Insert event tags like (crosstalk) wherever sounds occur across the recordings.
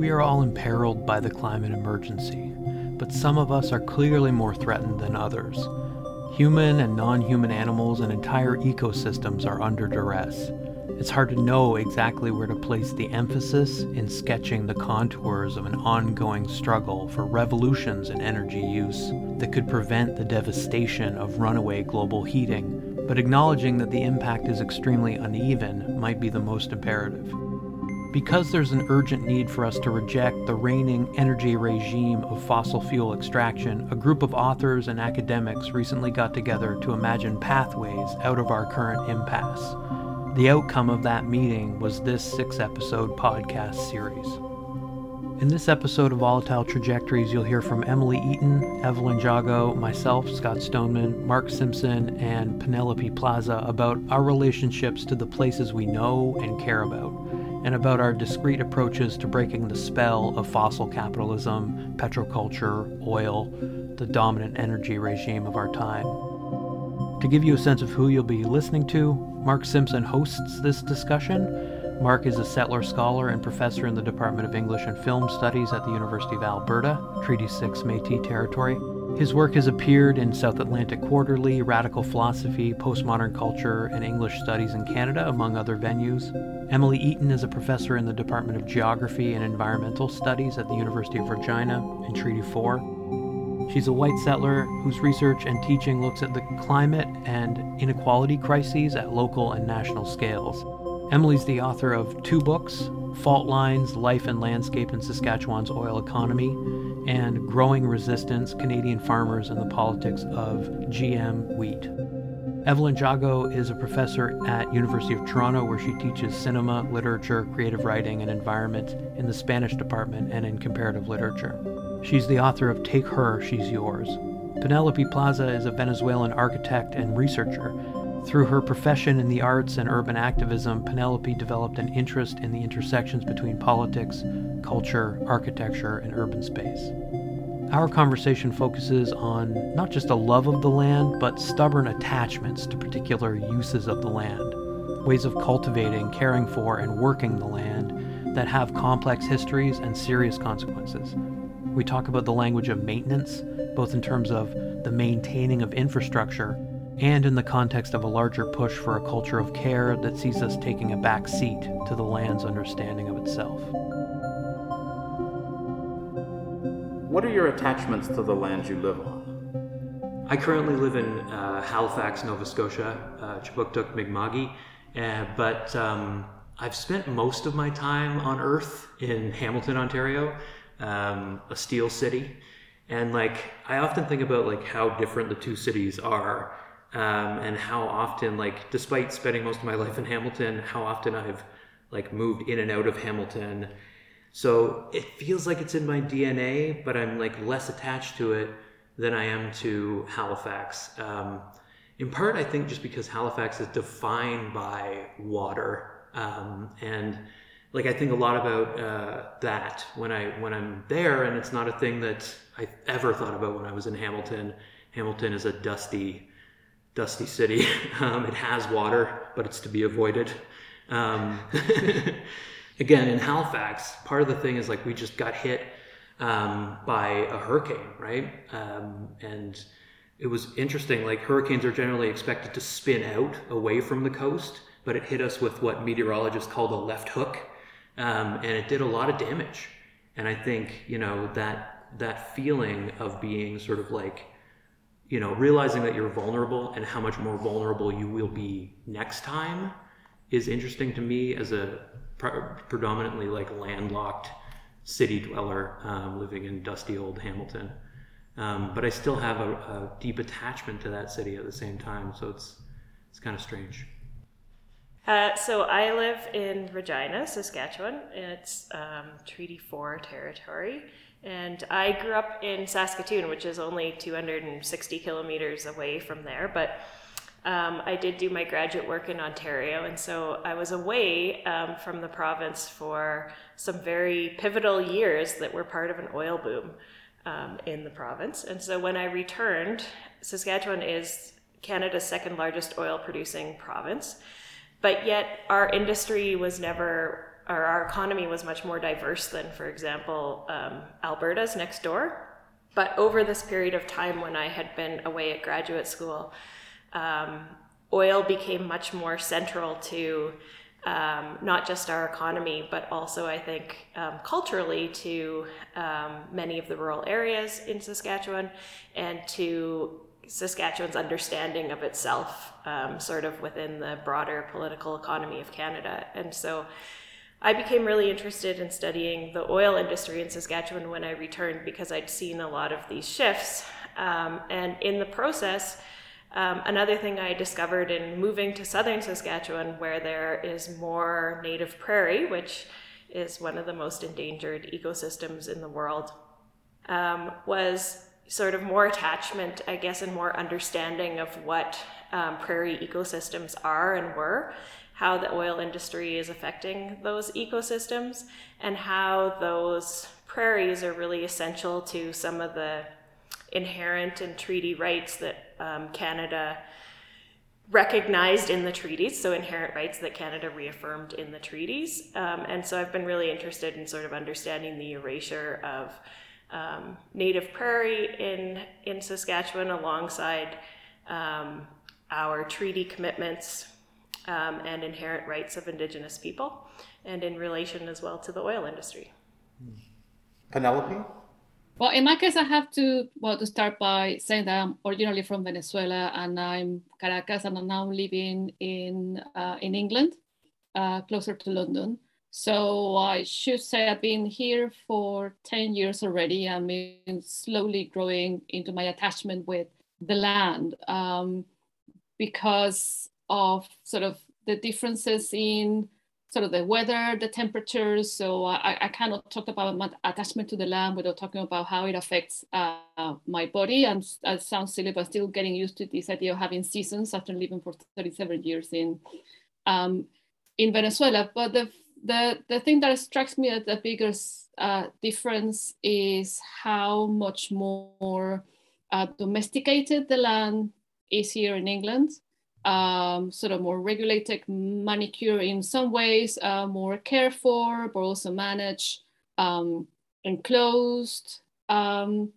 We are all imperiled by the climate emergency, but some of us are clearly more threatened than others. Human and non human animals and entire ecosystems are under duress. It's hard to know exactly where to place the emphasis in sketching the contours of an ongoing struggle for revolutions in energy use that could prevent the devastation of runaway global heating, but acknowledging that the impact is extremely uneven might be the most imperative. Because there's an urgent need for us to reject the reigning energy regime of fossil fuel extraction, a group of authors and academics recently got together to imagine pathways out of our current impasse. The outcome of that meeting was this six episode podcast series. In this episode of Volatile Trajectories, you'll hear from Emily Eaton, Eva-Lynn Jagoe, myself, Scott Stoneman, Mark Simpson, and Penelope Plaza about our relationships to the places we know and care about, and about our discrete approaches to breaking the spell of fossil capitalism, petroculture, oil, the dominant energy regime of our time. To give you a sense of who you'll be listening to, Mark Simpson hosts this discussion. Mark is a Settler scholar and professor in the Department of English and Film Studies at the University of Alberta, Treaty 6 Métis Territory. His work has appeared in South Atlantic Quarterly, Radical Philosophy, Postmodern Culture, and English Studies in Canada, among other venues. Emily Eaton is a professor in the Department of Geography and Environmental Studies at the University of Regina in Treaty 4. She's a white settler whose research and teaching looks at the climate and inequality crises at local and national scales. Emily's the author of two books Fault Lines Life and Landscape in Saskatchewan's Oil Economy, and Growing Resistance Canadian Farmers and the Politics of GM Wheat. Eva-Lynn Jagoe is a professor at University of Toronto where she teaches cinema, literature, creative writing, and environment in the Spanish department and in comparative literature. She's the author of Take Her, She's Yours. Penelope Plaza is a Venezuelan architect and researcher. Through her profession in the arts and urban activism, Penelope developed an interest in the intersections between politics, culture, architecture, and urban space. Our conversation focuses on not just a love of the land, but stubborn attachments to particular uses of the land, ways of cultivating, caring for, and working the land that have complex histories and serious consequences. We talk about the language of maintenance, both in terms of the maintaining of infrastructure and in the context of a larger push for a culture of care that sees us taking a back seat to the land's understanding of itself. What are your attachments to the land you live on? I currently live in uh, Halifax, Nova Scotia, uh, Kjipuktuk Mi'kma'ki, uh, but um, I've spent most of my time on Earth in Hamilton, Ontario um, a steel city. And like, I often think about like how different the two cities are, um, and how often, like, despite spending most of my (laughs) life in Hamilton, how often I've like moved in and out of Hamilton. So it feels like it's in my DNA, but I'm like less attached to it than I am to Halifax. Um, in part, I think just because Halifax is defined by water, um, and like I think a lot about uh, that when I when I'm there, and it's not a thing that I ever thought about when I was in Hamilton. Hamilton is a dusty, dusty city. (laughs) Um, it has water, but it's to be avoided. Um, (laughs) again, in Halifax, part of the thing is like we just got hit um, by a hurricane, right? Um, and it was interesting. Like hurricanes are generally expected to spin out away from the coast, but it hit us with what meteorologists call the left hook um, and it did a lot of damage. And I think you know that that feeling of being sort of like you know realizing that you're vulnerable and how much more vulnerable you will be next time is interesting to me as a pre- predominantly like landlocked city dweller um, living in dusty old Hamilton. Um, but I still have a, a, deep attachment to that city at the same time, so it's it's kind of strange. Uh, so I live in Regina, Saskatchewan. It's um, Treaty 4 territory. And I grew up in Saskatoon, which is only 260 kilometers away from there. But um, I did do my graduate work in Ontario. And so I was away um, from the province for some very pivotal years that were part of an oil boom um, in the province. And so when I returned, Saskatchewan is Canada's second largest oil producing province but yet our industry was never or our economy was much more diverse than, for example, um, Alberta's next door. But over this period of time when I had been away at graduate school, um, oil became much more central to um, not just our economy, but also I think um, culturally to um, many of the rural areas in Saskatchewan and to Saskatchewan's understanding of itself, um, sort of within the broader political economy of Canada. And so I became really interested in studying the oil industry in Saskatchewan when I returned because I'd seen a lot of these shifts. Um, and in the process, um, another thing I discovered in moving to southern Saskatchewan, where there is more native prairie, which is one of the most endangered ecosystems in the world, um, was sort of more attachment, I guess, and more understanding of what um, prairie ecosystems are and were, how the oil industry is affecting those ecosystems, and how those prairies are really essential to some of the inherent and treaty rights that um, Canada recognized in the treaties, so inherent rights that Canada reaffirmed in the treaties. Um, and so I've been really interested in sort of understanding the erasure of um, native prairie in, in Saskatchewan alongside um, our treaty commitments um, and inherent rights of Indigenous people, and in relation as well to the oil industry. Penelope? Well, in my case, I have to well to start by saying that I'm originally from Venezuela and I'm Caracas, and I'm now living in uh, in England, uh, closer to London. So I should say I've been here for ten years already. I'm been slowly growing into my attachment with the land um, because of sort of the differences in sort of the weather, the temperatures. So I, I cannot talk about my attachment to the land without talking about how it affects uh, my body. And it sounds silly, but still getting used to this idea of having seasons after living for 37 years in um, in Venezuela. But the the the thing that strikes me as the biggest uh, difference is how much more uh, domesticated the land is here in England um, sort of more regulated manicure in some ways, uh, more cared for, but also managed, um, enclosed. Um,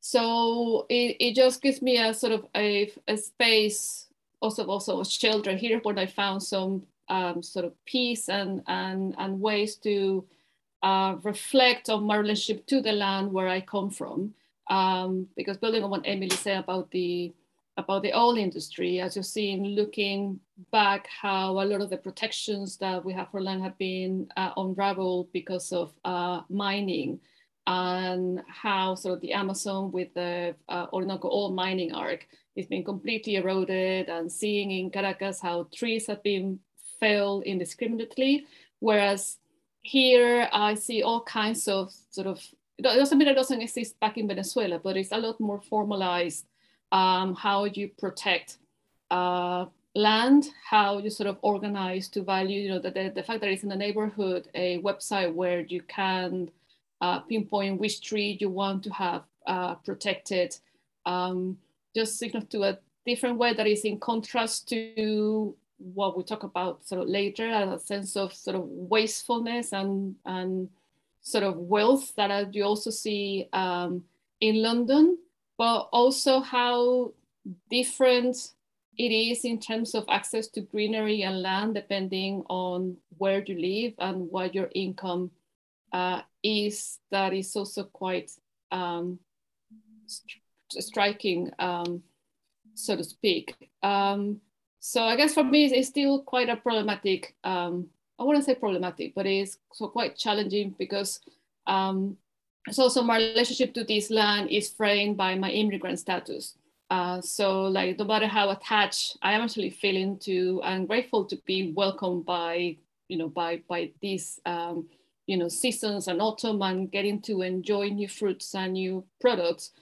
so it, it just gives me a sort of a, a space, also also a shelter here where I found some um, sort of peace and, and, and ways to uh, reflect on my relationship to the land where I come from. Um, because building on what Emily said about the about the oil industry, as you're seeing, looking back how a lot of the protections that we have for land have been uh, unraveled because of uh, mining and how sort of the Amazon with the uh, Orinoco oil mining arc is being completely eroded and seeing in Caracas how trees have been felled indiscriminately. Whereas here I see all kinds of sort of, it doesn't mean it doesn't exist back in Venezuela, but it's a lot more formalized um, how you protect uh, land, how you sort of organize to value, you know, the, the, the, fact that it's in the neighborhood, a website where you can uh, pinpoint which tree you want to have uh, protected, um, just signal to a different way that is in contrast to what we talk about sort of later, a sense of sort of wastefulness and, and sort of wealth that you also see um, in London but also how different it is in terms of access to greenery and land depending on where you live and what your income uh, is that is also quite um, st striking um, so to speak. Um, so i guess for me it's still quite a problematic um, i wouldn't say problematic but it's so quite challenging because um, so also my relationship to this land is framed by my immigrant status. Uh, so like no matter how attached I am actually feeling to, I'm grateful to be welcomed by, you know, by, by these, um, you know, seasons and autumn and getting to enjoy new fruits and new products.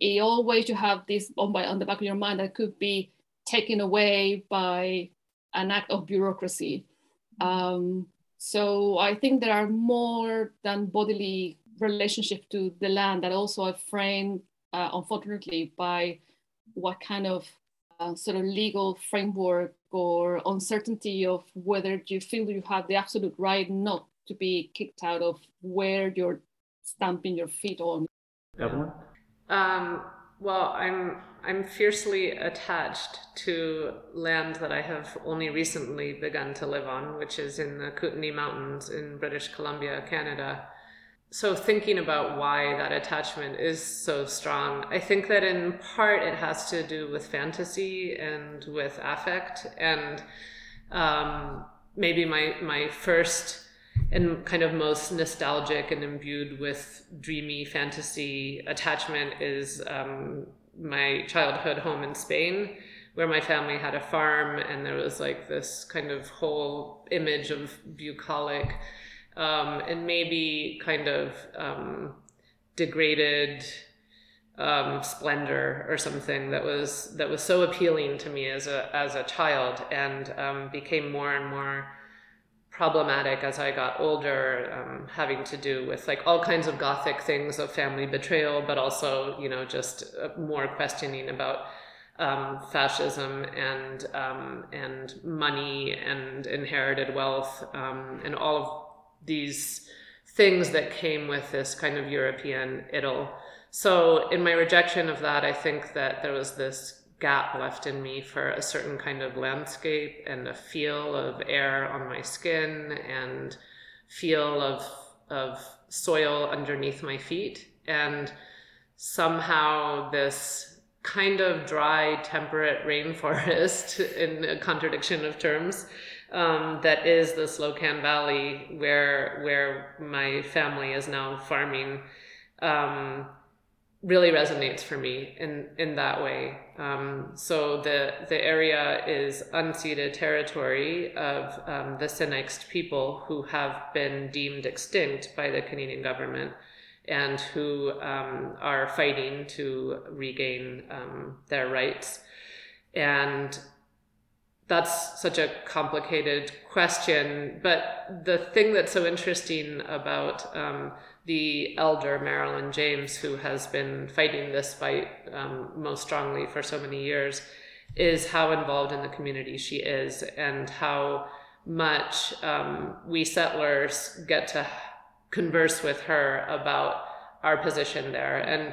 It always you have this on, by, on the back of your mind that could be taken away by an act of bureaucracy. Um, so I think there are more than bodily relationship to the land that also are framed, uh, unfortunately, by what kind of sort of legal framework or uncertainty of whether you feel you have the absolute right not to be kicked out of where you're stamping your feet on. Eva-Lynn? Um, well, I'm I'm fiercely attached to land that I have only recently begun to live on, which is in the Kootenay Mountains in British Columbia, Canada. So, thinking about why that attachment is so strong, I think that in part it has to do with fantasy and with affect. And um, maybe my, my first and kind of most nostalgic and imbued with dreamy fantasy attachment is um, my childhood home in Spain, where my family had a farm, and there was like this kind of whole image of bucolic um, and maybe kind of um, degraded um, splendor or something that was that was so appealing to me as a as a child, and um, became more and more problematic as I got older, um, having to do with like all kinds of gothic things of family betrayal, but also you know just uh, more questioning about um, fascism and um, and money and inherited wealth um, and all of these things that came with this kind of European idyll. So in my rejection of that, I think that there was this gap left in me for a certain kind of landscape and a feel of air on my skin and feel of of soil underneath my feet and somehow this kind of dry temperate rainforest (laughs) in a contradiction of terms um, that is the Slocan Valley where where my family is now farming um, really resonates for me in in that way. Um, so the the area is unceded territory of um, the Sinixt people who have been deemed extinct by the Canadian government and who um, are fighting to regain um, their rights. And that's such a complicated question. But the thing that's so interesting about um, the elder Marilyn James, who has been fighting this fight um, most strongly for so many years, is how involved in the community she is and how much um, we settlers get to converse with her about our position there. And,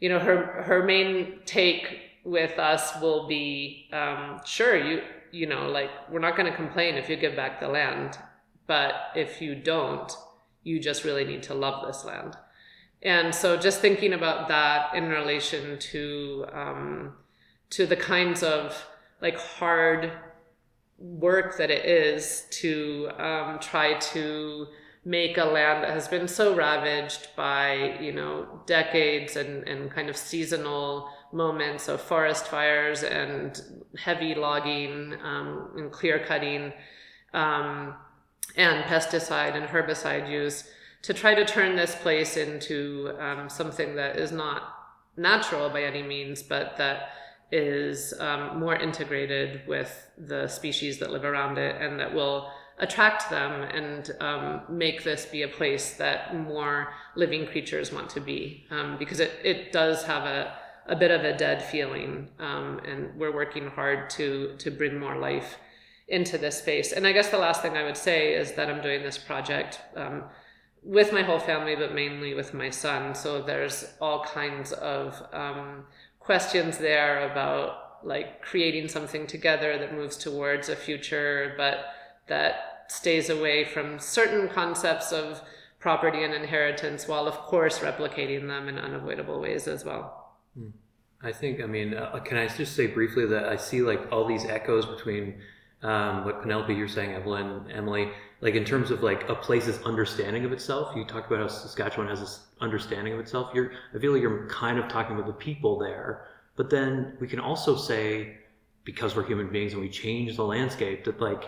you know, her, her main take with us will be um, sure, you, you know, like we're not going to complain if you give back the land, but if you don't, you just really need to love this land. And so, just thinking about that in relation to um, to the kinds of like hard work that it is to um, try to make a land that has been so ravaged by you know decades and, and kind of seasonal moments of forest fires and heavy logging um, and clear cutting um, and pesticide and herbicide use to try to turn this place into um, something that is not natural by any means, but that is um, more integrated with the species that live around it and that will attract them and um, make this be a place that more living creatures want to be. Um, because it, it does have a, a bit of a dead feeling um, and we're working hard to to bring more life into this space and i guess the last thing i would say is that i'm doing this project um, with my whole family but mainly with my son so there's all kinds of um, questions there about like creating something together that moves towards a future but that stays away from certain concepts of property and inheritance while of course replicating them in unavoidable ways as well. I think i mean uh, can i just say briefly that i see like all these echoes between um, what penelope you're saying eva-lynn emily like in terms of like a place's understanding of itself. You talked about how saskatchewan has this understanding of itself. You're i feel like you're kind of talking about the people there. But then we can also say because we're human beings and we change the landscape that like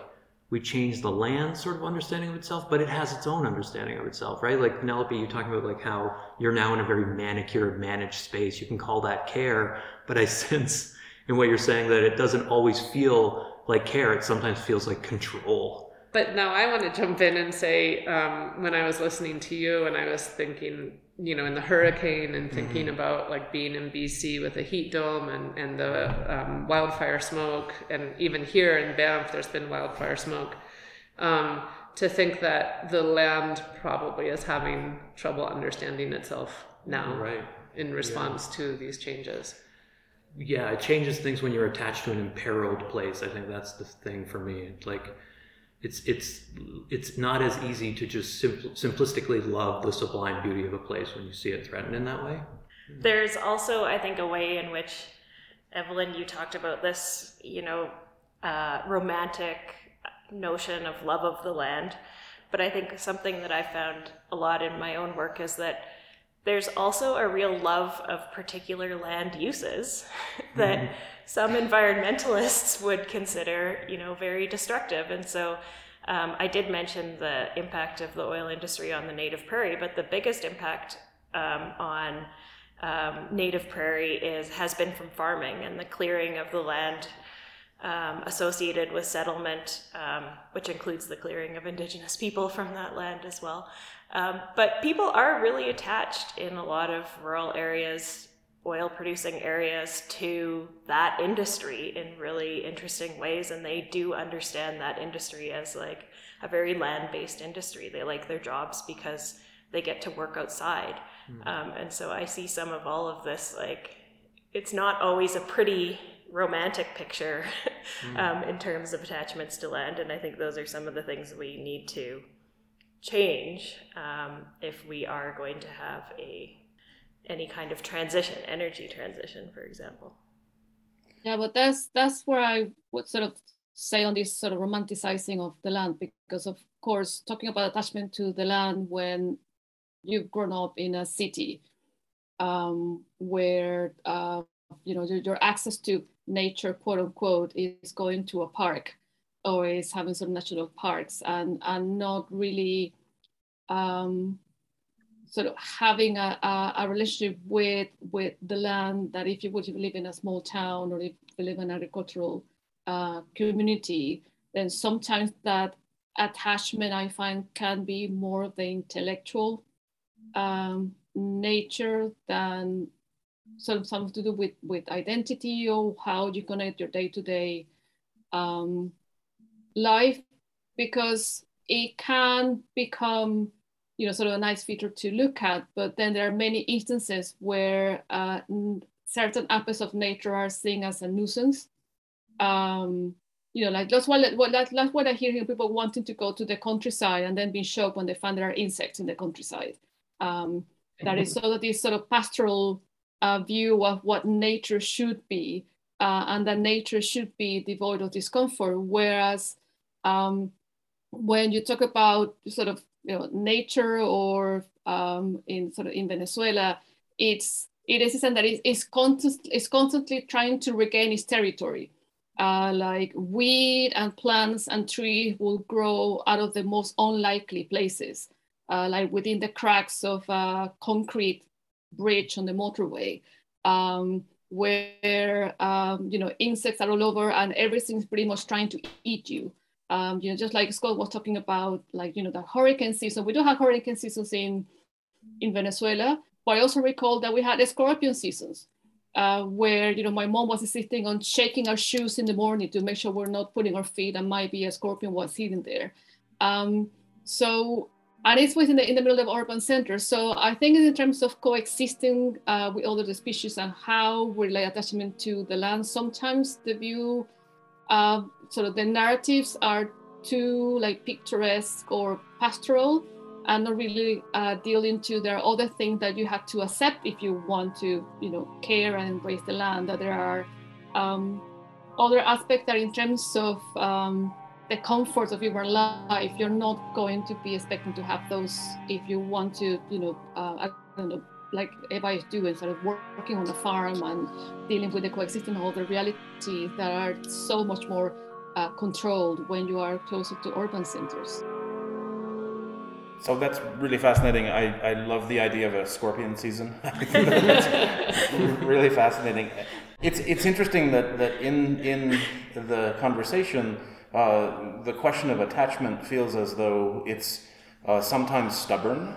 we change the land sort of understanding of itself, but it has its own understanding of itself, right? Like Penelope, you're talking about like how you're now in a very manicured, managed space. You can call that care, but I (laughs) sense in what you're saying that it doesn't always feel like care. It sometimes feels like control. But now I want to jump in and say, um, when I was listening to you and I was thinking you know, in the hurricane and thinking mm-hmm. about like being in BC with a heat dome and, and the um, wildfire smoke, and even here in Banff, there's been wildfire smoke. Um, to think that the land probably is having trouble understanding itself now right. in response yeah. to these changes. Yeah, it changes things when you're attached to an imperiled place. I think that's the thing for me. Like, it's it's it's not as easy to just simpl- simplistically love the sublime beauty of a place when you see it threatened in that way. There's also, I think, a way in which Eva-Lynn, you talked about this, you know, uh, romantic notion of love of the land. But I think something that I found a lot in my own work is that there's also a real love of particular land uses (laughs) that mm-hmm. Some environmentalists would consider, you know, very destructive. And so um, I did mention the impact of the oil industry on the native prairie, but the biggest impact um, on um, native prairie is has been from farming and the clearing of the land um, associated with settlement, um, which includes the clearing of indigenous people from that land as well. Um, but people are really attached in a lot of rural areas, oil producing areas, to that industry in really interesting ways. And they do understand that industry as like a very land based industry. They like their jobs because they get to work outside. Mm. and so I see some of all of this like, it's not always a pretty romantic picture mm. um, in terms of attachments to land. And I think those are some of the things we need to change um, if we are going to have a any kind of transition, energy transition, for example. Yeah, but that's that's where I would sort of say on this sort of romanticizing of the land, because of course, talking about attachment to the land when you've grown up in a city um, where uh, you know your, your access to nature, quote unquote, is going to a park or is having some national parks and, and not really um, sort of having a, a, a, relationship with, with the land that if you would live in a small town or if you live in an agricultural uh, community, then sometimes that attachment I find can be more of the intellectual um, nature than of something to do with with identity or how you connect your day-to-day um, life because it can become you know sort of a nice feature to look at but then there are many instances where uh, certain aspects of nature are seen as a nuisance um, you know like that's what, that, that's what i hear here people wanting to go to the countryside and then being shocked when they find there are insects in the countryside um, that is sort of this sort of pastoral uh, view of what nature should be, uh, and that nature should be devoid of discomfort. Whereas um, when you talk about sort of you know, nature or um, in sort of in Venezuela, it's it is a something that is, is, constant, is constantly trying to regain its territory. Uh, like weed and plants and trees will grow out of the most unlikely places, uh, like within the cracks of a concrete bridge on the motorway um, where um, you know insects are all over and everything's pretty much trying to eat you. Um, you know, just like Scott was talking about, like you know, the hurricane season. We do have hurricane seasons in in Venezuela, but I also recall that we had scorpion seasons. Uh, where you know my mom was insisting on shaking our shoes in the morning to make sure we're not putting our feet and might be a scorpion was hidden there. Um, so and it's within the in the middle of urban centers. So I think in terms of coexisting uh, with other species and how we relate attachment to the land, sometimes the view, uh, sort of the narratives are too like picturesque or pastoral and not really uh, deal into there are other things that you have to accept if you want to, you know, care and embrace the land. That there are um, other aspects that in terms of um, the comforts of your life you're not going to be expecting to have those if you want to you know uh, i don't know like Eva is doing, sort of working on the farm and dealing with the coexisting of the realities that are so much more uh, controlled when you are closer to urban centers. So that's really fascinating. I, I love the idea of a scorpion season. (laughs) Really fascinating. It's it's interesting that, that in in the conversation uh, the question of attachment feels as though it's uh, sometimes stubborn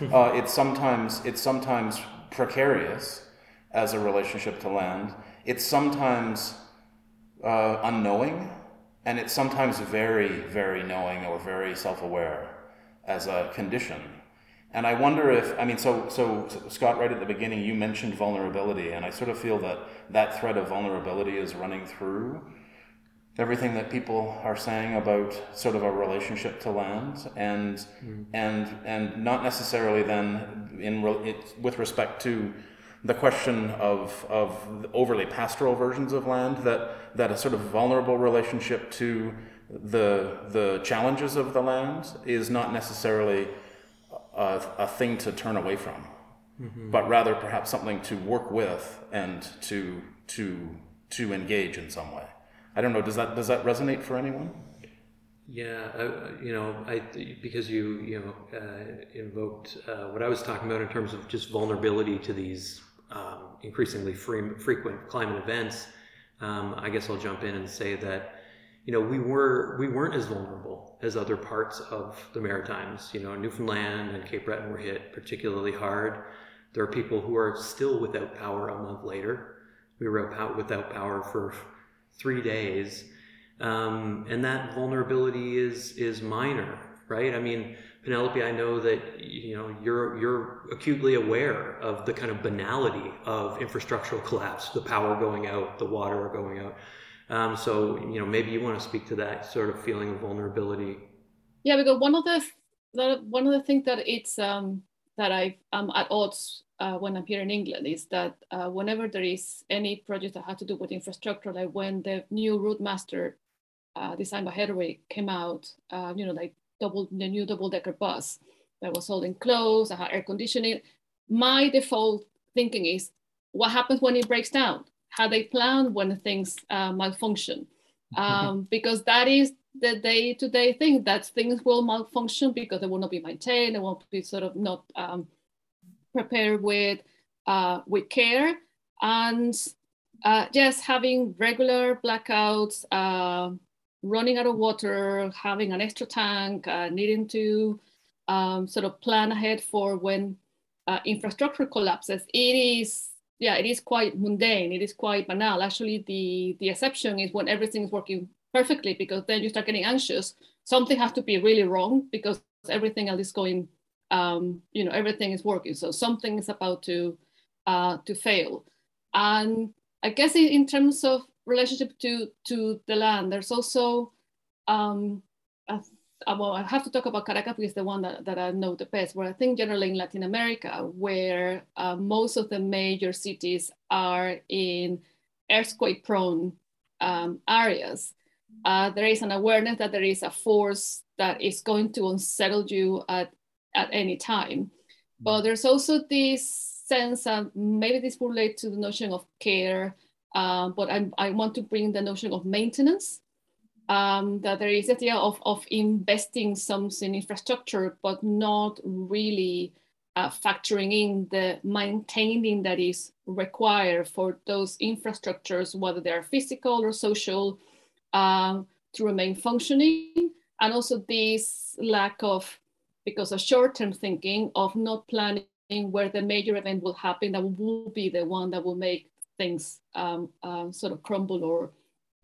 (laughs) uh, it's sometimes it's sometimes precarious as a relationship to land. It's sometimes uh, unknowing, and it's sometimes very, very knowing or very self-aware as a condition. And I wonder if I mean, so so Scott, right at the beginning, you mentioned vulnerability, and I sort of feel that that thread of vulnerability is running through everything that people are saying about sort of a relationship to land and mm. and and not necessarily then in it, with respect to the question of of overly pastoral versions of land that that a sort of vulnerable relationship to the the challenges of the land is not necessarily a, a thing to turn away from mm-hmm. but rather perhaps something to work with and to to to engage in some way I don't know. Does that does that resonate for anyone? Yeah, uh, you know, I because you you know uh, invoked uh, what I was talking about in terms of just vulnerability to these um, increasingly free, frequent climate events. Um, I guess I'll jump in and say that you know we were we weren't as vulnerable as other parts of the Maritimes. You know, Newfoundland and Cape Breton were hit particularly hard. There are people who are still without power a month later. We were without power for three days. Um, and that vulnerability is is minor, right? I mean, Penelope, I know that you know you're you're acutely aware of the kind of banality of infrastructural collapse, the power going out, the water going out. Um, so you know, maybe you want to speak to that sort of feeling of vulnerability. Yeah, because one of the, one of the things that it's um, that I am at odds uh, when I'm here in England is that uh, whenever there is any project that had to do with infrastructure, like when the new Routemaster uh, designed by Heatherwick came out, uh, you know, like double the new double-decker bus that was all enclosed, that had air conditioning. My default thinking is, what happens when it breaks down? How they plan when things uh, malfunction? (laughs) Um, because that is the day-to-day thing that things will malfunction because they will not be maintained, they won't be sort of not um, prepared with uh, with care and uh, just having regular blackouts, uh, running out of water, having an extra tank, uh, needing to um, sort of plan ahead for when uh, infrastructure collapses. It is, yeah, it is quite mundane. It is quite banal. Actually, the the exception is when everything is working perfectly, because then you start getting anxious. Something has to be really wrong because everything else is going um, you know everything is working. So something is about to uh, to fail. And i guess in terms of relationship to to the land there's also um, a, well, I have to talk about Caracas because the one that, that I know the best, where I think generally in Latin America, where uh, most of the major cities are in earthquake prone um, areas, uh, there is an awareness that there is a force that is going to unsettle you at at any time. But there's also this sense, of maybe this will relate to the notion of care, um, but I, I want to bring the notion of maintenance. Um, that there is the idea of, of investing some in infrastructure, but not really uh, factoring in the maintaining that is required for those infrastructures, whether they are physical or social, um, to remain functioning. And also this lack of because of short-term thinking of not planning where the major event will happen that will be the one that will make things um, um, sort of crumble or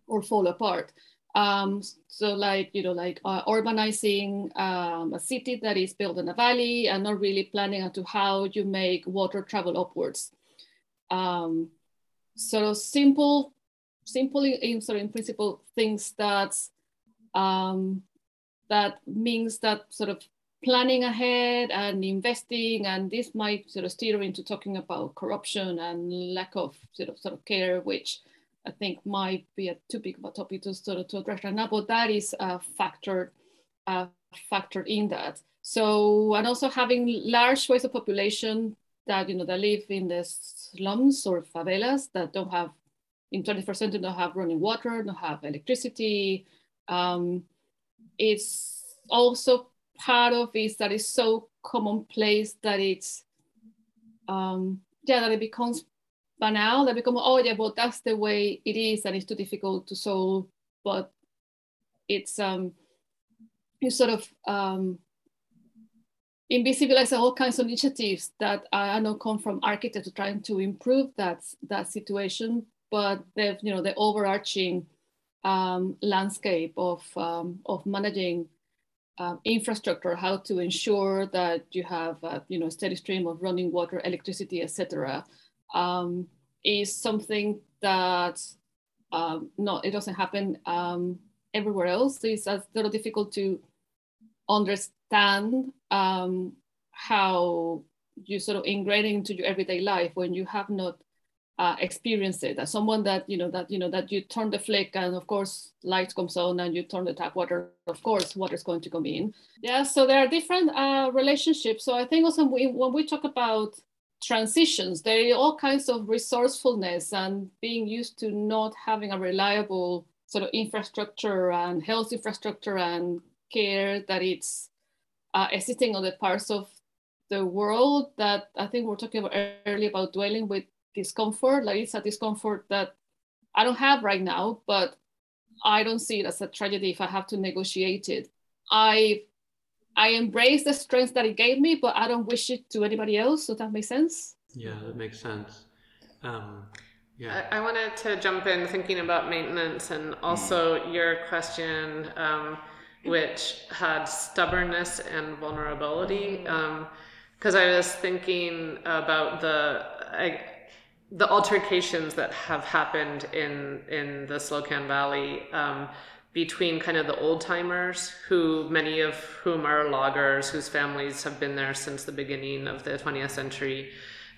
or fall apart. Um, so like, you know, like uh, urbanizing um, a city that is built in a valley and not really planning into how you make water travel upwards. Um, sort of simple, simple in, sort of in principle things that um, that means that sort of planning ahead and investing and this might sort of steer into talking about corruption and lack of sort of sort of care which i think might be a too big of a topic to sort of to address right now but that is a factor uh, factored in that. So and also having large ways of population that you know that live in the slums or favelas that don't have in 21st century don't have running water don't have electricity um, it's also part of is that it's so commonplace that it's um yeah that it becomes banal that become oh yeah but that's the way it is and it's too difficult to solve but it's um you sort of um invisibilize all kinds of initiatives that I know come from architects trying to improve that that situation, but the you know the overarching um, landscape of um, of managing um, infrastructure, how to ensure that you have a, you know steady stream of running water, electricity, etc., um, is something that um, no, it doesn't happen um, everywhere else. It's a little difficult to understand um, how you sort of ingrain into your everyday life when you have not uh, experienced it. As someone that you know that you know that you turn the flick and of course light comes on and you turn the tap water, of course water is going to come in. Yeah, so there are different uh, relationships. So I think also when we talk about transitions, there are all kinds of resourcefulness and being used to not having a reliable sort of infrastructure and health infrastructure and care that it's uh, existing on the parts of the world that I think we are talking about earlier about dwelling with discomfort. Like it's a discomfort that I don't have right now, but I don't see it as a tragedy if I have to negotiate it. I I embrace the strength that it gave me, but I don't wish it to anybody else. Does that make sense? Yeah, that makes sense. Um, yeah. I, I, wanted to jump in thinking about maintenance and also your question, um, which had stubbornness and vulnerability. Because um, I was thinking about the I, the altercations that have happened in in the Slocan Valley um, between kind of the old timers, who many of whom are loggers, whose families have been there since the beginning of the 20th century,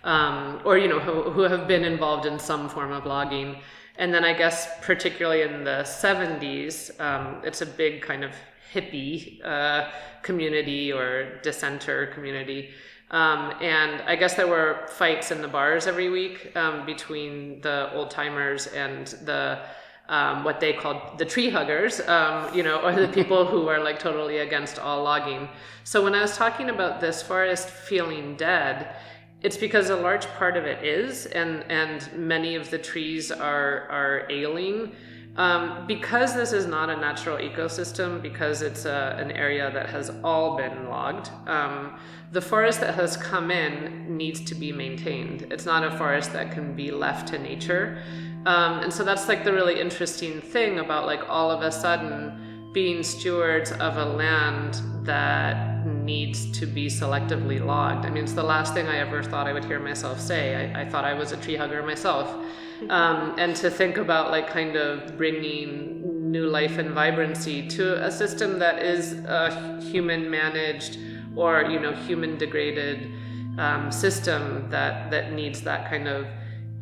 um, or you know who, who have been involved in some form of logging. And then I guess particularly in the 70s, um, it's a big kind of hippie uh, community or dissenter community. Um, and I guess there were fights in the bars every week um, between the old timers and the um, what they called the tree huggers, um, you know, or the people who are like totally against all logging. So when I was talking about this forest feeling dead, it's because a large part of it is, and and many of the trees are are ailing. Um, because this is not a natural ecosystem, because it's a, an area that has all been logged, um, the forest that has come in needs to be maintained. It's not a forest that can be left to nature. Um, and so that's like the really interesting thing about like all of a sudden being stewards of a land that needs to be selectively logged. I mean, it's the last thing I ever thought I would hear myself say. I, I thought I was a tree hugger myself. (laughs) Um, and to think about like kind of bringing new life and vibrancy to a system that is a human managed or, you know, human degraded um, system that, that needs that kind of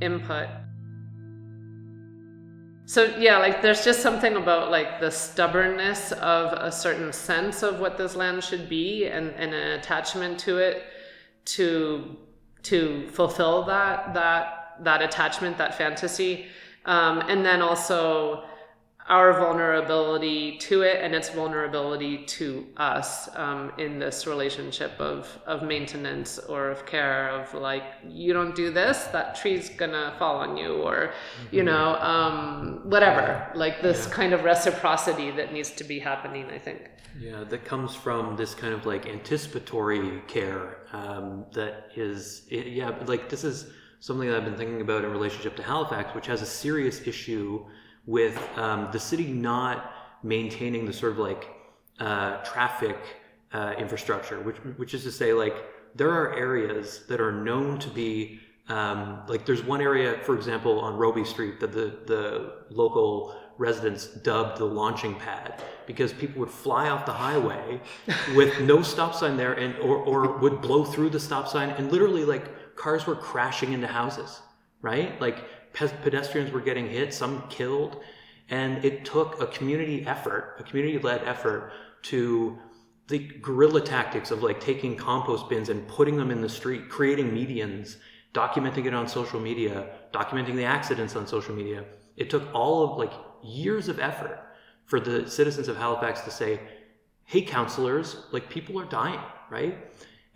input. So yeah like there's just something about like the stubbornness of a certain sense of what this land should be and, and an attachment to it to to fulfill that that that attachment that fantasy. Um, and then also our vulnerability to it and its vulnerability to us um, in this relationship of of maintenance or of care of like you don't do this that tree's gonna fall on you or mm-hmm. you know um, whatever like this yeah. kind of reciprocity that needs to be happening i think yeah that comes from this kind of like anticipatory care um, that is yeah like this is something that i've been thinking about in relationship to halifax which has a serious issue with um, the city not maintaining the sort of like uh, traffic uh, infrastructure, which which is to say, like there are areas that are known to be um, like there's one area, for example, on Robie Street that the the local residents dubbed the launching pad because people would fly off the highway (laughs) with no stop sign there and or, or would blow through the stop sign and literally like cars were crashing into houses right? Like pedestrians were getting hit, some killed, and it took a community effort, a community-led effort to the guerrilla tactics of like taking compost bins and putting them in the street, creating medians, documenting it on social media, documenting the accidents on social media. It took all of like years of effort for the citizens of Halifax to say, hey, counselors, like people are dying, right?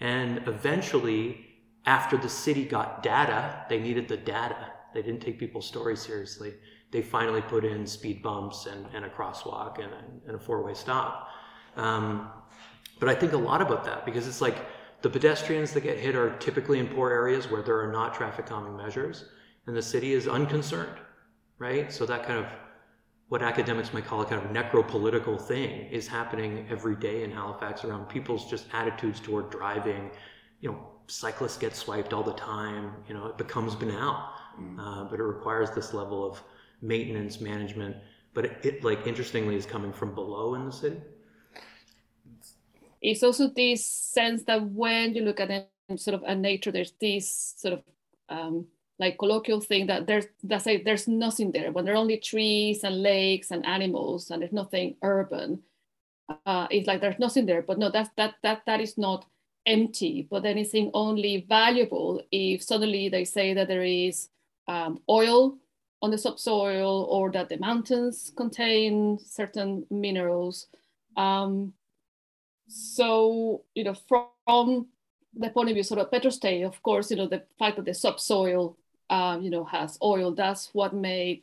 And eventually, after the city got data, they needed the data they didn't take people's stories seriously. They finally put in speed bumps and, and a crosswalk and a, and a four way stop. Um, but I think a lot about that because it's like the pedestrians that get hit are typically in poor areas where there are not traffic calming measures, and the city is unconcerned, right? So that kind of what academics might call a kind of necropolitical thing is happening every day in Halifax around people's just attitudes toward driving. You know, cyclists get swiped all the time. You know, it becomes banal, mm. uh, but it requires this level of maintenance management. But it, it, like interestingly, is coming from below in the city. It's also this sense that when you look at it, sort of a nature, there's this sort of um, like colloquial thing that there's that say there's nothing there when there are only trees and lakes and animals and there's nothing urban uh, it's like there's nothing there but no that's that that that is not empty but anything only valuable if suddenly they say that there is um, oil on the subsoil or that the mountains contain certain minerals um, so you know from the point of view sort of petrostate of course you know the fact that the subsoil um, you know, has oil. That's what made,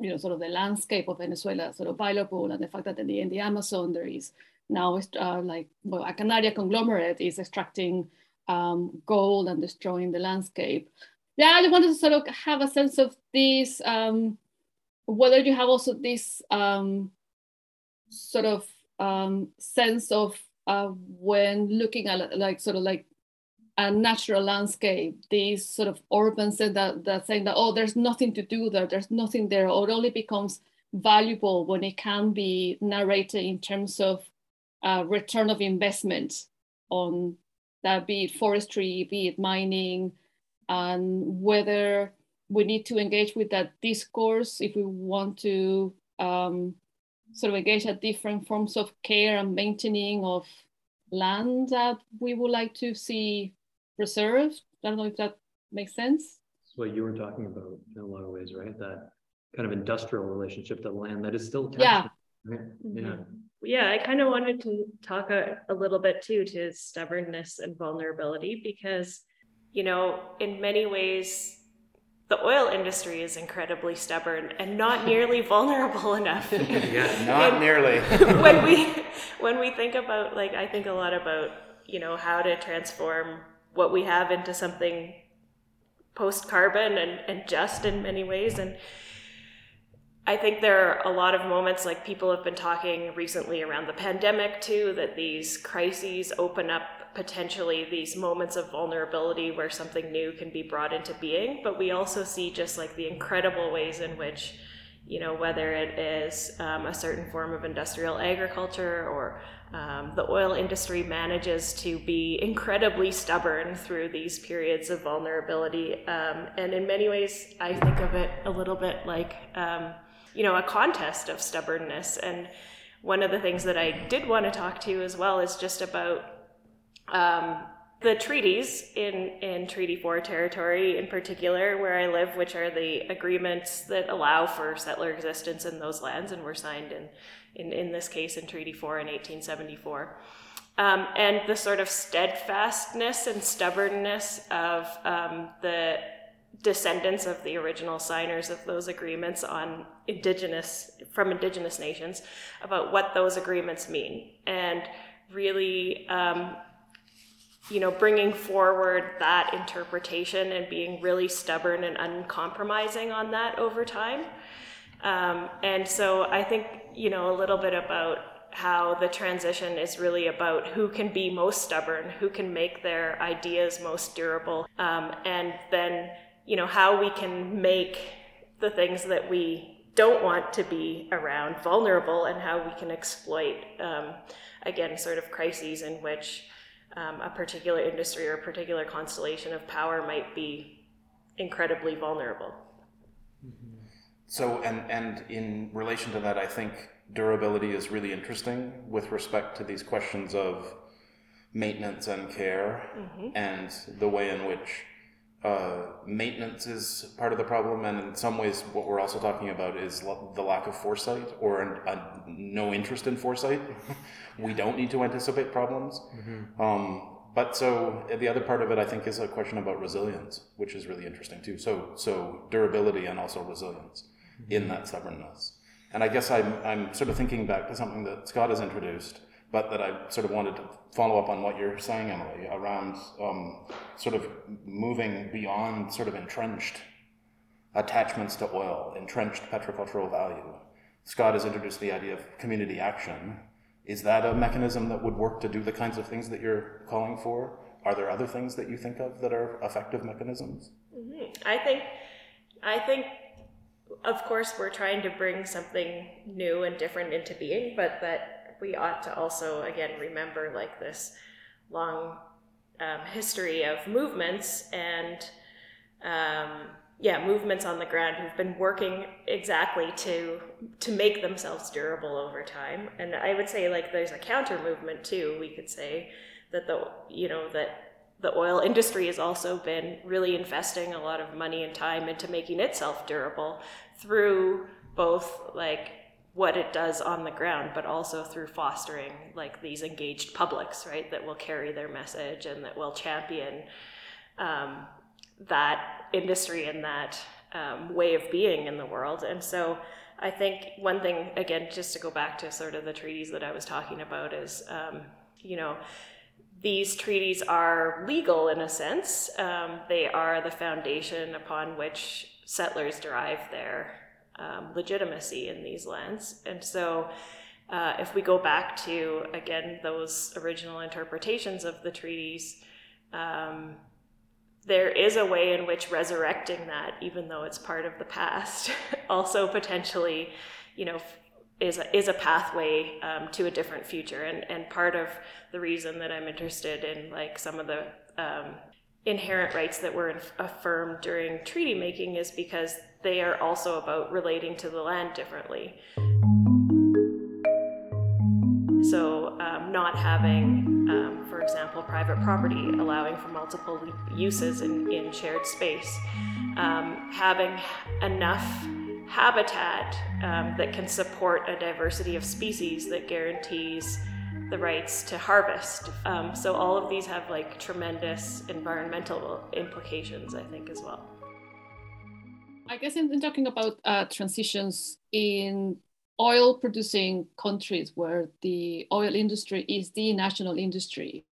you know, sort of the landscape of Venezuela sort of valuable. And the fact that in the, in the Amazon there is now uh, like, well, a Canadian conglomerate is extracting um, gold and destroying the landscape. Yeah, I wanted to sort of have a sense of this, um, whether you have also this um, sort of um, sense of uh, when looking at like sort of like a natural landscape, these sort of urban said that, that saying that, oh, there's nothing to do there, there's nothing there, or it only becomes valuable when it can be narrated in terms of uh, return of investment on that, be it forestry, be it mining, and whether we need to engage with that discourse if we want to um, sort of engage at different forms of care and maintaining of land that we would like to see preserved. I don't know if that makes sense. That's what you were talking about in a lot of ways, right? That kind of industrial relationship to land that is still attached. Yeah. Right? Mm-hmm. Yeah. Yeah, I kind of wanted to talk a, a little bit too to stubbornness and vulnerability because, you know, in many ways, the oil industry is incredibly stubborn and not (laughs) nearly vulnerable enough. (laughs) yeah, (laughs) not and nearly. when we when we think about like I think a lot about, you know, how to transform what we have into something post carbon and, and just in many ways. And I think there are a lot of moments like people have been talking recently around the pandemic too, that these crises open up potentially these moments of vulnerability where something new can be brought into being. But we also see just like the incredible ways in which, you know, whether it is um, a certain form of industrial agriculture or um, the oil industry manages to be incredibly stubborn through these periods of vulnerability. Um, and in many ways, I think of it a little bit like, um, you know, a contest of stubbornness. And one of the things that I did want to talk to you as well is just about um, the treaties in, in Treaty 4 territory, in particular, where I live, which are the agreements that allow for settler existence in those lands and were signed in in, in this case in Treaty 4 in 1874. Um, and the sort of steadfastness and stubbornness of um, the descendants of the original signers of those agreements on indigenous from indigenous nations about what those agreements mean. And really um, you know bringing forward that interpretation and being really stubborn and uncompromising on that over time. Um, and so I think, you know, a little bit about how the transition is really about who can be most stubborn, who can make their ideas most durable, um, and then, you know, how we can make the things that we don't want to be around vulnerable and how we can exploit, um, again, sort of crises in which um, a particular industry or a particular constellation of power might be incredibly vulnerable. So, and, and in relation to that, I think durability is really interesting with respect to these questions of maintenance and care mm-hmm. and the way in which uh, maintenance is part of the problem. And in some ways, what we're also talking about is l- the lack of foresight or an, a, no interest in foresight. (laughs) we don't need to anticipate problems. Mm-hmm. Um, but so the other part of it, I think, is a question about resilience, which is really interesting too. So, so durability and also resilience in that stubbornness. And I guess I'm, I'm sort of thinking back to something that Scott has introduced, but that I sort of wanted to follow up on what you're saying, Emily, around um, sort of moving beyond sort of entrenched attachments to oil, entrenched petrocultural value. Scott has introduced the idea of community action. Is that a mechanism that would work to do the kinds of things that you're calling for? Are there other things that you think of that are effective mechanisms? Mm-hmm. I think, I think, of course, we're trying to bring something new and different into being, but that we ought to also, again, remember like this long um, history of movements and um, yeah movements on the ground who've been working exactly to to make themselves durable over time. And i would say like there's a counter movement too we could say that the you know that the oil industry has also been really investing a lot of money and time into making itself durable through both like what it does on the ground but also through fostering like these engaged publics right that will carry their message and that will champion um, that industry and that um, way of being in the world. And so I think one thing, again, just to go back to sort of the treaties that I was talking about, is, um, you know, these treaties are legal in a sense. Um, they are the foundation upon which settlers derive their um, legitimacy in these lands. And so uh, if we go back to, again, those original interpretations of the treaties, um, there is a way in which resurrecting that, even though it's part of the past, (laughs) also potentially, you know, is a, is a pathway um, to a different future. And, and part of the reason that I'm interested in like some of the um, inherent rights that were affirmed during treaty making is because they are also about relating to the land differently. So, um, not having, um, for example, private property, allowing for multiple uses in, in shared space, um, having enough habitat um, that can support a diversity of species that guarantees the rights to harvest. Um, so, all of these have like tremendous environmental implications, I think, as well. I guess in, in talking about uh, transitions in oil producing countries where the oil industry is the national industry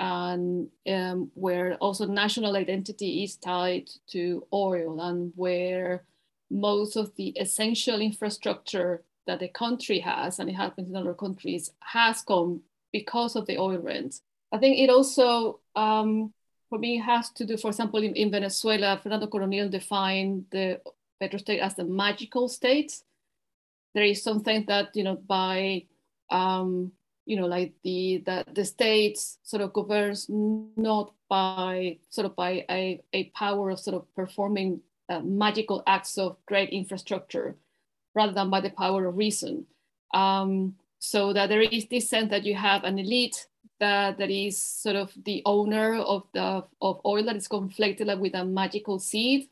and um, where also national identity is tied to oil and where most of the essential infrastructure that the country has and it happens in other countries has come because of the oil rent. I think it also um, for me has to do for example in, in venezuela fernando Coronil defined the petrostate as the magical state. There is something that you know by um, you know like the that the states sort of governs not by sort of by a, a power of sort of performing uh, magical acts of great infrastructure rather than by the power of reason. Um, so that there is this sense that you have an elite that, that is sort of the owner of the of oil that is conflicted with a magical seed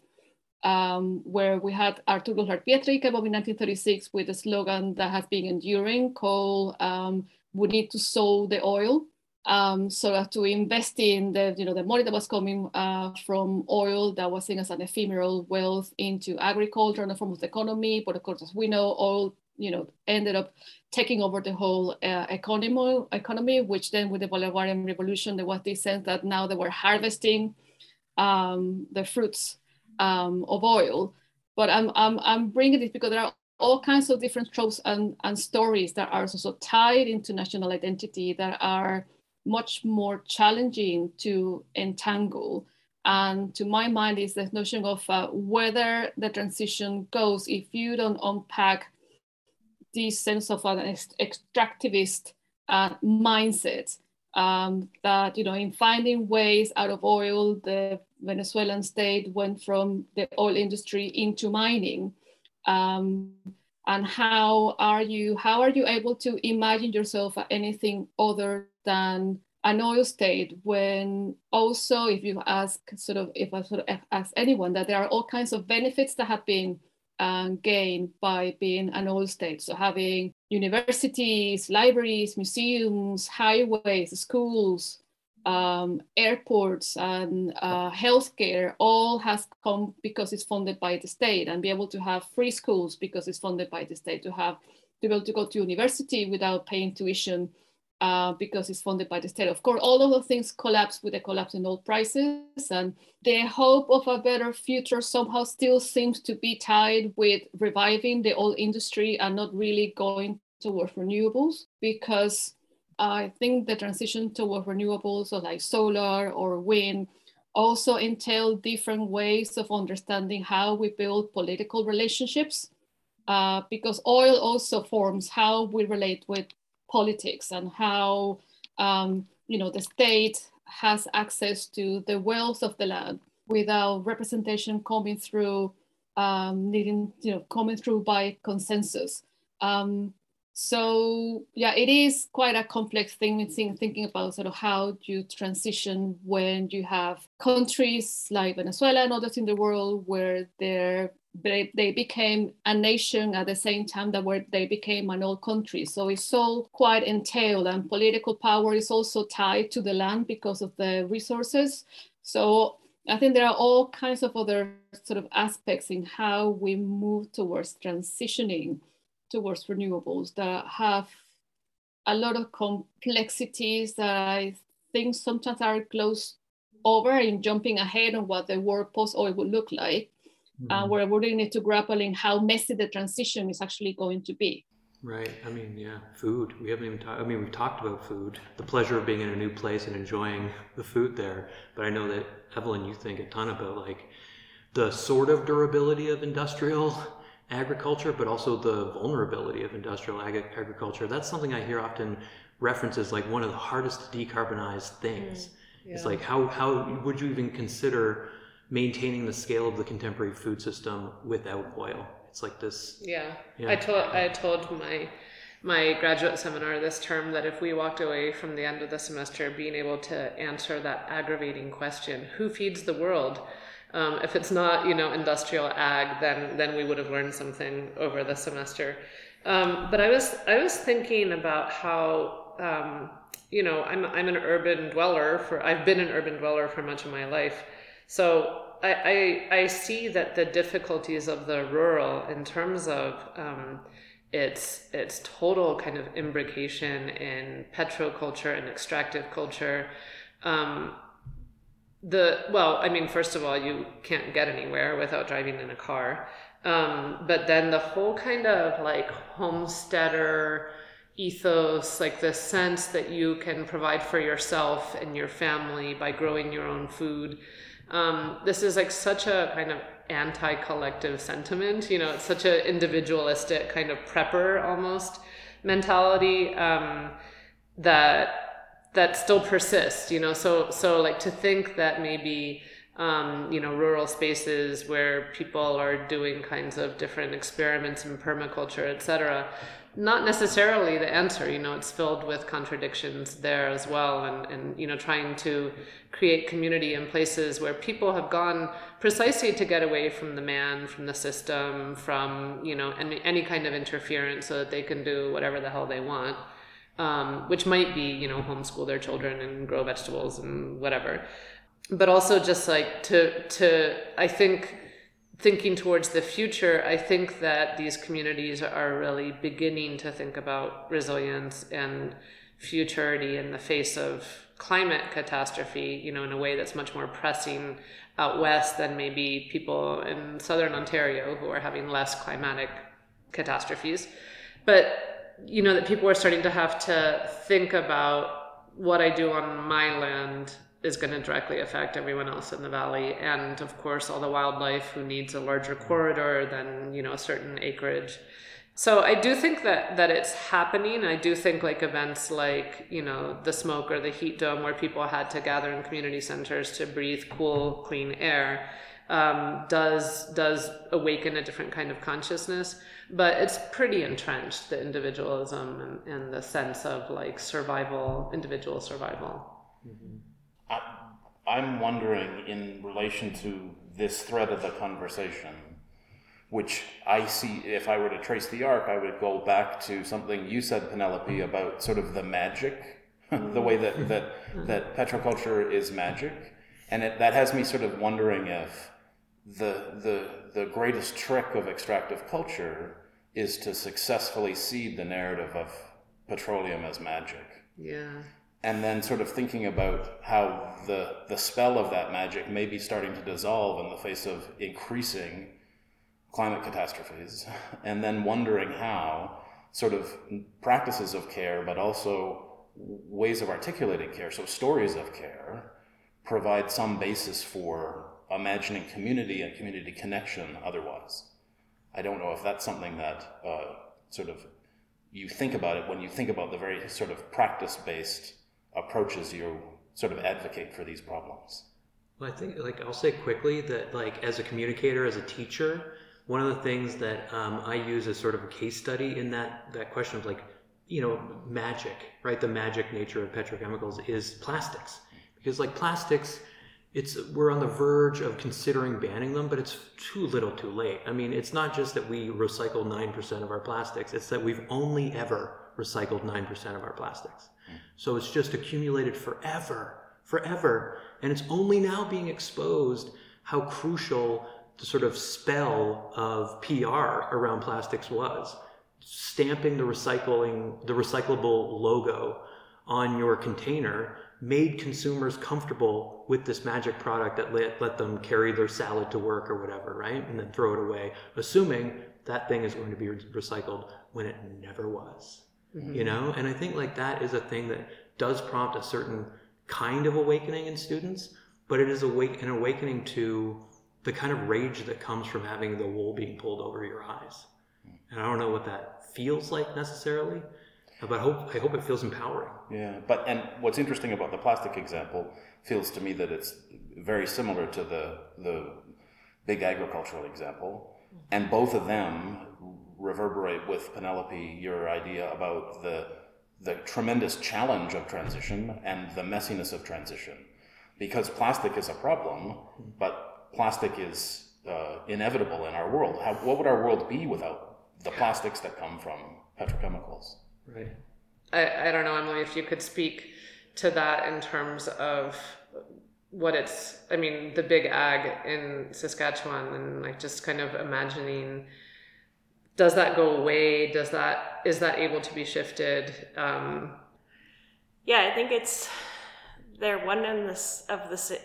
um, where we had Arturo Pietri came up in 1936 with a slogan that has been enduring called um, "We need to sow the oil." Um, so as to invest in the you know the money that was coming uh, from oil that was seen as an ephemeral wealth into agriculture and a form of the economy. But of course, as we know, oil you know ended up taking over the whole uh, economy, economy, which then with the Bolivarian Revolution, there was this sense that now they were harvesting um, the fruits um, of oil. But I'm, I'm, I'm bringing this because there are all kinds of different tropes and, and stories that are also tied into national identity that are much more challenging to entangle. And to my mind is the notion of uh, whether the transition goes if you don't unpack this sense of an extractivist uh, mindset um, that you know in finding ways out of oil the venezuelan state went from the oil industry into mining. Um, and how are you how are you able to imagine yourself anything other than an oil state when also if you ask sort of if i sort of ask anyone that there are all kinds of benefits that have been um, gained by being an old state. So having universities, libraries, museums, highways, schools, um, airports, and uh, healthcare all has come because it's funded by the state, and be able to have free schools because it's funded by the state, to have to be able to go to university without paying tuition uh, because it's funded by the state. Of course, all of those things collapse with the collapse in oil prices, and the hope of a better future somehow still seems to be tied with reviving the oil industry and not really going towards renewables because I think the transition toward renewables, so like solar or wind, also entail different ways of understanding how we build political relationships. Uh, because oil also forms how we relate with politics and how um, you know the state has access to the wealth of the land without representation coming through um, needing you know coming through by consensus. Um, so yeah, it is quite a complex thing in thinking about sort of how you transition when you have countries like Venezuela and others in the world where they're they, they became a nation at the same time that where they became an old country. So it's all quite entailed, and political power is also tied to the land because of the resources. So I think there are all kinds of other sort of aspects in how we move towards transitioning towards renewables that have a lot of complexities that I think sometimes are close over in jumping ahead on what the world post oil would look like mm-hmm. uh, where we really need to grapple in how messy the transition is actually going to be. Right. I mean, yeah, food. We haven't even talked. I mean, we've talked about food, the pleasure of being in a new place and enjoying the food there. But I know that Eva-Lynn, you think a ton about like the sort of durability of industrial agriculture, but also the vulnerability of industrial ag- agriculture. That's something I hear often references like one of the hardest to decarbonize things. Mm, yeah. It's like how how would you even consider maintaining the scale of the contemporary food system without oil. It's like this. Yeah, yeah. I told I told my my graduate seminar this term that if we walked away from the end of the semester being able to answer that aggravating question, who feeds the world? Um, if it's not you know industrial ag, then then we would have learned something over the semester. Um, but I was I was thinking about how um, you know I'm I'm an urban dweller for I've been an urban dweller for much of my life. So I, I, I see that the difficulties of the rural in terms of um, its its total kind of imbrication in petroculture and extractive culture. Um, the well, I mean, first of all, you can't get anywhere without driving in a car. Um, but then the whole kind of like homesteader ethos, like the sense that you can provide for yourself and your family by growing your own food. Um, this is like such a kind of anti-collective sentiment. You know, it's such an individualistic kind of prepper almost mentality um, that that still persists. You know, so so like to think that maybe um, you know rural spaces where people are doing kinds of different experiments in permaculture, et cetera, not necessarily the answer you know it's filled with contradictions there as well and and you know trying to create community in places where people have gone precisely to get away from the man from the system from you know any, any kind of interference so that they can do whatever the hell they want um, which might be you know homeschool their children and grow vegetables and whatever. But also just like to to i think thinking towards the future, I think that these communities are really beginning to think about resilience and futurity in the face of climate catastrophe, you know, in a way that's much more pressing out west than maybe people in southern Ontario who are having less climatic catastrophes. But, you know, that people are starting to have to think about what I do on my land is going to directly affect everyone else in the valley. And of course all the wildlife who needs a larger corridor than you know a certain acreage. So i do think that that it's happening. I do think like events like you know the smoke or the heat dome where people had to gather in community centers to breathe cool clean air um, does does awaken a different kind of consciousness. But it's pretty entrenched the individualism and, and the sense of like survival individual survival. Mm-hmm. I'm wondering in relation to this thread of the conversation, which I see, if I were to trace the arc, I would go back to something you said, Penelope, about sort of the magic, (laughs) the way that, that, that petroculture is magic. And it, that has me sort of wondering if the, the, the greatest trick of extractive culture is to successfully seed the narrative of petroleum as magic Yeah. And then sort of thinking about how the the spell of that magic may be starting to dissolve in the face of increasing climate catastrophes, (laughs) and then wondering how sort of practices of care, but also ways of articulating care, so stories of care, provide some basis for imagining community and community connection otherwise. I don't know if that's something that uh, sort of you think about it when you think about the very sort of practice based approaches you sort of advocate for these problems. Well, I think, like, I'll say quickly that, like, as a communicator, as a teacher, one of the things that um, I use as sort of a case study in that that question of like, you know, magic, right? The magic nature of petrochemicals is plastics, because like plastics it's we're on the verge of considering banning them, but it's too little, too late. I mean, it's not just that we recycle nine percent of our plastics; it's that we've only ever recycled nine percent of our plastics. So it's just accumulated forever, forever, and it's only now being exposed how crucial the sort of spell of PR around plastics was. Stamping the recycling, the recyclable logo on your container made consumers comfortable with this magic product that let, let them carry their salad to work or whatever, right? And then throw it away, assuming that thing is going to be recycled when it never was. Mm-hmm. You know? And I think like that is a thing that does prompt a certain kind of awakening in students, but it is awake an awakening to the kind of rage that comes from having the wool being pulled over your eyes. And I don't know what that feels like necessarily, but I hope I hope it feels empowering. Yeah, but and what's interesting about the plastic example feels to me that it's very similar to the the big agricultural example, and both of them reverberate with Penelope your idea about the the tremendous challenge of transition and the messiness of transition, because plastic is a problem, but plastic is uh, inevitable in our world. How, what would our world be without the plastics that come from petrochemicals? Right. I, I don't know, Emily, if you could speak to that in terms of what it's, I mean, the big ag in Saskatchewan and like just kind of imagining does that go away? Does that, is that able to be shifted? Um, yeah, I think it's, they're one in this of the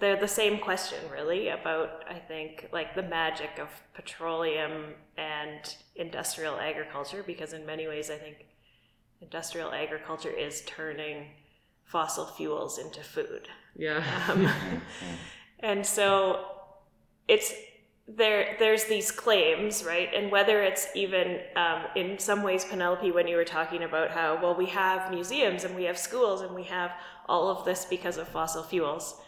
they're the same question really about I think like the magic of petroleum and industrial agriculture because in many ways I think industrial agriculture is turning fossil fuels into food. Yeah. Um, (laughs) and so it's there there's these claims right? And whether it's even um, in some ways penelope when you were talking about how well we have museums and we have schools and we have all of this because of fossil fuels.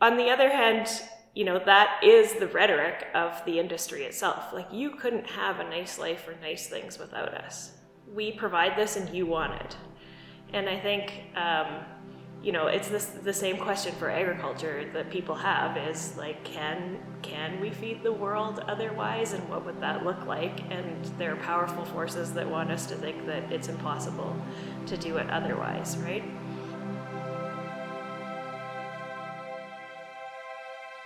On the other hand you know that is the rhetoric of the industry itself. Like you couldn't have a nice life or nice things without us. We provide this and you want it. And I think, um, you know, it's this, the same question for agriculture that people have is like, can, can we feed the world otherwise? And what would that look like? And there are powerful forces that want us to think that it's impossible to do it otherwise, right?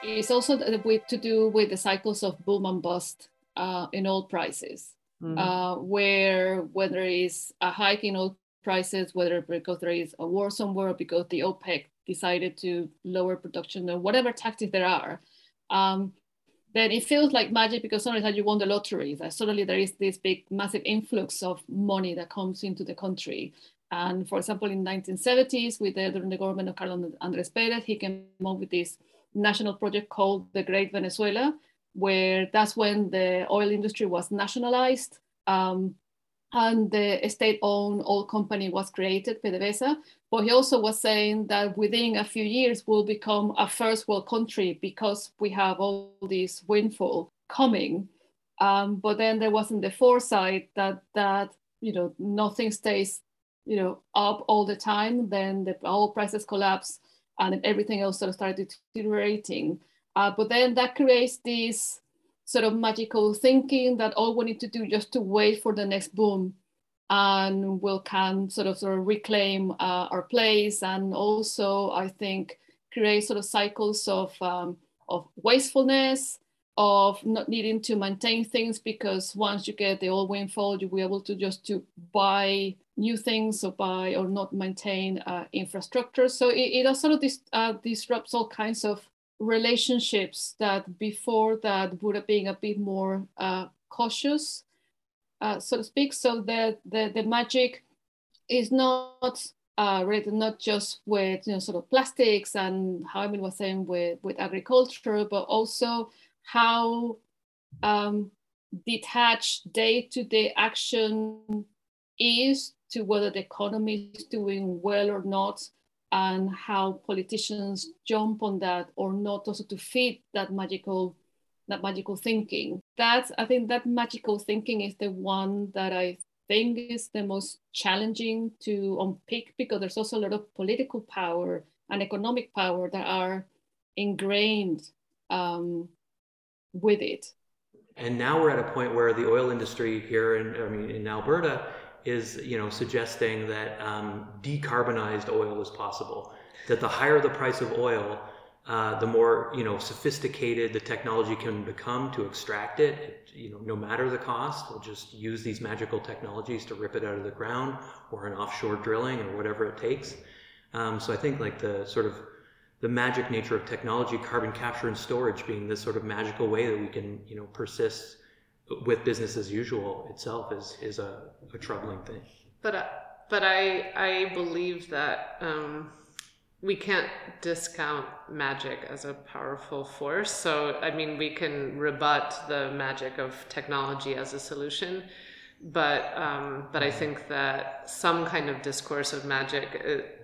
It's also with, to do with the cycles of boom and bust uh, in oil prices mm-hmm. uh, where whether there is a hike in oil prices, whether because there is a war somewhere, or because the OPEC decided to lower production or whatever tactics there are, um, then it feels like magic because suddenly you won the lottery. That suddenly there is this big, massive influx of money that comes into the country. And for example, in 1970s, with the, during the government of Carlos Andrés Pérez, he came up with this national project called the Great Venezuela, where that's when the oil industry was nationalized um, and the state-owned oil company was created, PDVSA. But he also was saying that within a few years we'll become a first world country because we have all this windfall coming. Um, but then there wasn't the foresight that that you know nothing stays you know up all the time. Then the oil prices collapse and everything else sort of started deteriorating. Uh, but then that creates this sort of magical thinking that all we need to do just to wait for the next boom and we can sort of sort of reclaim uh, our place and also I think create sort of cycles of um, of wastefulness, of not needing to maintain things because once you get the old windfall, you'll be able to just to buy new things or buy or not maintain uh, infrastructure. So it, it also dis, uh, disrupts all kinds of relationships that before that would have been a bit more uh, cautious, uh, so to speak. So the, the, the magic is not uh, related not just with you know sort of plastics and how Emil was saying with, with agriculture, but also how um, detached day-to-day action is to whether the economy is doing well or not and how politicians jump on that or not also to feed that magical that magical thinking that's i think that magical thinking is the one that i think is the most challenging to unpick because there's also a lot of political power and economic power that are ingrained um, with it. And now we're at a point where the oil industry here in, I mean, in Alberta is, you know, suggesting that um, decarbonized oil is possible. That the higher the price of oil, uh, the more you know sophisticated the technology can become to extract it. it. You know, no matter the cost, we'll just use these magical technologies to rip it out of the ground, or an offshore drilling, or whatever it takes. Um, so I think like the sort of the magic nature of technology, carbon capture and storage being this sort of magical way that we can, you know, persist with business as usual itself is is a, a troubling thing. But uh, but I I believe that um, we can't discount magic as a powerful force. So I mean, we can rebut the magic of technology as a solution. But um, but I think that some kind of discourse of magic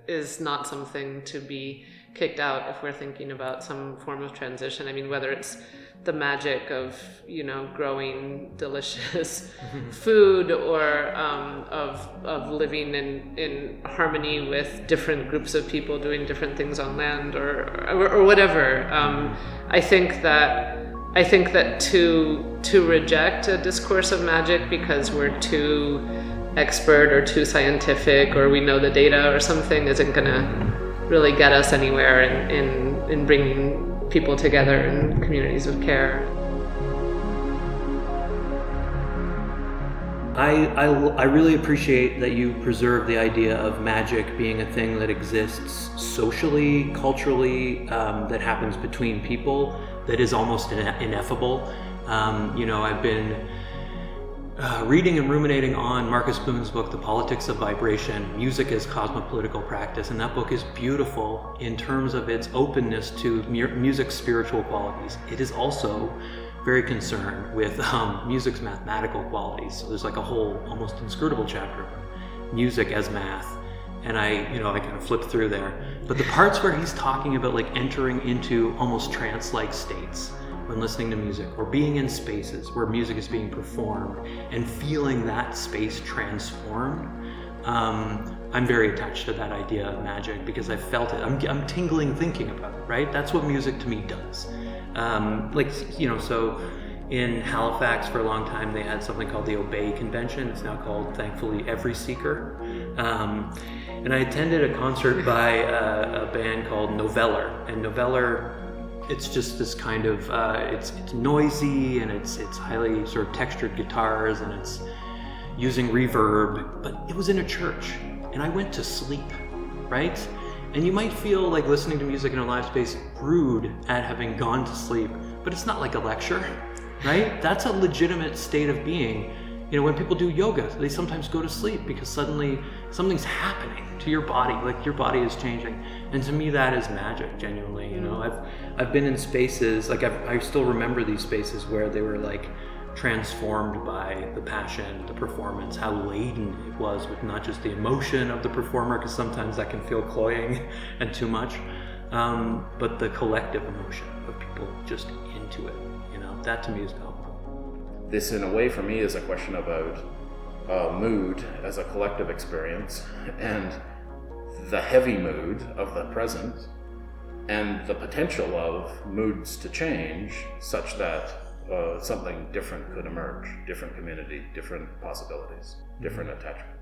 is not something to be kicked out if we're thinking about some form of transition. I mean, whether it's the magic of you know growing (laughs) delicious (laughs) food or um, of of living in in harmony with different groups of people doing different things on land or or, or whatever. Um, I think that. I think that to to reject a discourse of magic because we're too expert or too scientific or we know the data or something isn't gonna really get us anywhere in, in, in bringing people together in communities of care. I, I, I, really appreciate that you preserve the idea of magic being a thing that exists socially, culturally, um, that happens between people, that is almost ineffable. Um, you know, I've been uh, reading and ruminating on Marcus Boon's book, The Politics of Vibration Music as Cosmopolitical Practice. And that book is beautiful in terms of its openness to mu- music's spiritual qualities. It is also very concerned with um, music's mathematical qualities. So there's like a whole almost inscrutable chapter music as math. And I, you know, I kind of flip through there. But the parts where he's talking about like entering into almost trance like states when listening to music or being in spaces where music is being performed and feeling that space transformed. Um, I'm very attached to that idea of magic because I felt it. I'm, I'm tingling thinking about it, right? That's what music to me does. Um, like, you know, so in Halifax for a long time, they had something called the Obey Convention. It's now called, thankfully, Every Seeker. Um, and I attended a concert by a, a band called Noveller. And Noveller it's just this kind of uh, it's it's noisy and it's it's highly sort of textured guitars and it's using reverb but it was in a church and i went to sleep right? And you might feel like listening to music in a live space rude at having gone to sleep but it's not like a lecture right? That's a legitimate state of being you know when people do yoga they sometimes go to sleep because suddenly something's happening to your body like your body is changing. And to me that is magic genuinely you know? I've i've been in spaces like I've, i still remember these spaces where they were like transformed by the passion the performance how laden it was with not just the emotion of the performer because sometimes that can feel cloying (laughs) and too much um, but the collective emotion of people just into it you know? That to me is powerful this in a way for me is a question about uh, mood as a collective experience and the heavy mood of the present and the potential of moods to change such that uh, something different could emerge different community different possibilities different mm-hmm. attachment